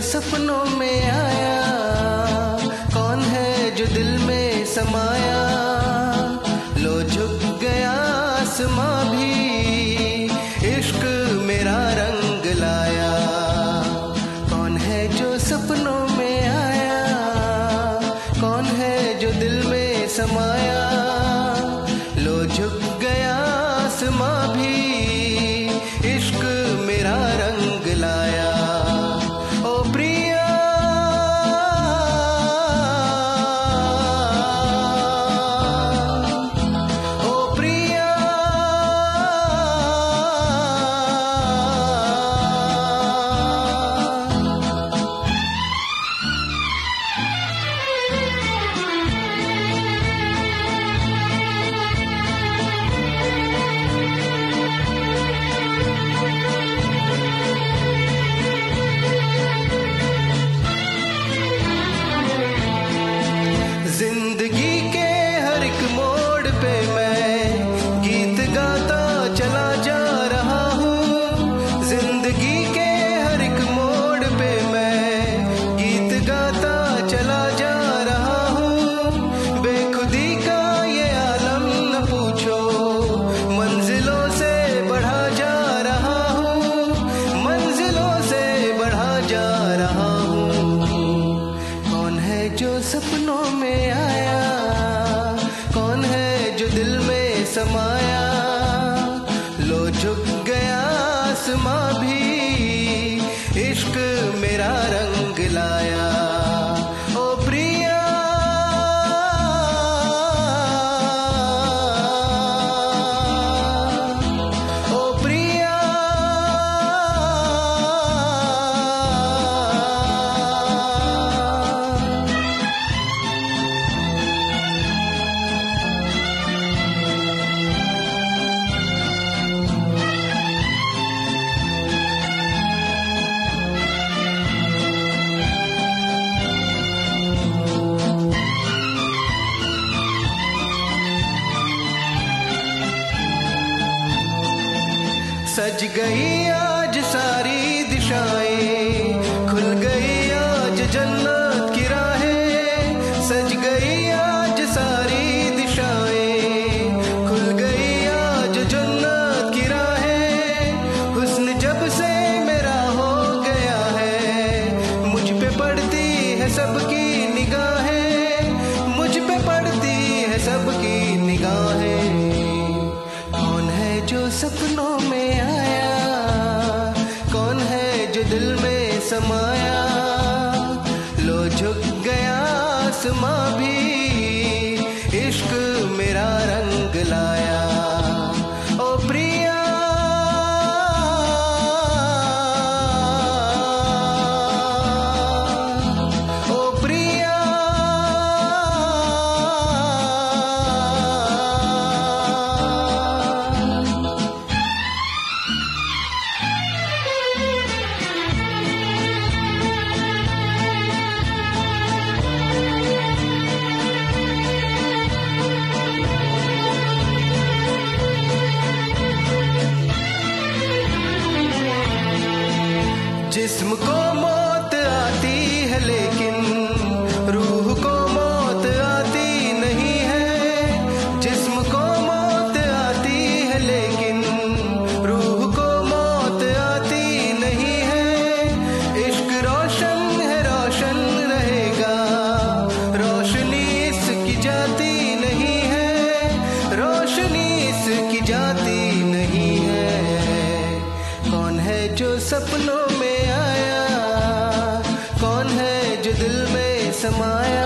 सपनों में आया। कौन है जो दिल में समाया? लो झुक गया आसमां भी, इश्क मेरा रंग लाया। कौन है जो सपनों में आया? कौन है जो दिल में समाया? जो सपनों में आया, कौन है जो दिल में समाया? लो झुक गया आसमां भी, इश्क मेरा रंग लाया। सज गई आज सारी दिशाएँ। खुल गई आज जन्नत की राहें। सज गई आज सारी दिशाएँ। खुल गई आज जन्नत की राहें। हुस्न जब से मेरा हो गया है। मुझ पे पड़ती है सबकी निगाहें। मुझ पे पड़ती है सबकी निगाहें। कौन है जो सपनों में समाया। लो झुक गया आसमां भी। को मौत आती है, लेकिन रूह को मौत आती नहीं है। जिस्म को मौत आती है, लेकिन रूह को मौत आती नहीं है। इश्क रोशन रोशन रहेगा। रोशनी इसकी जाती नहीं है। रोशनी इसकी जाती नहीं है। कौन है जो सपनों में जो दिल में समाया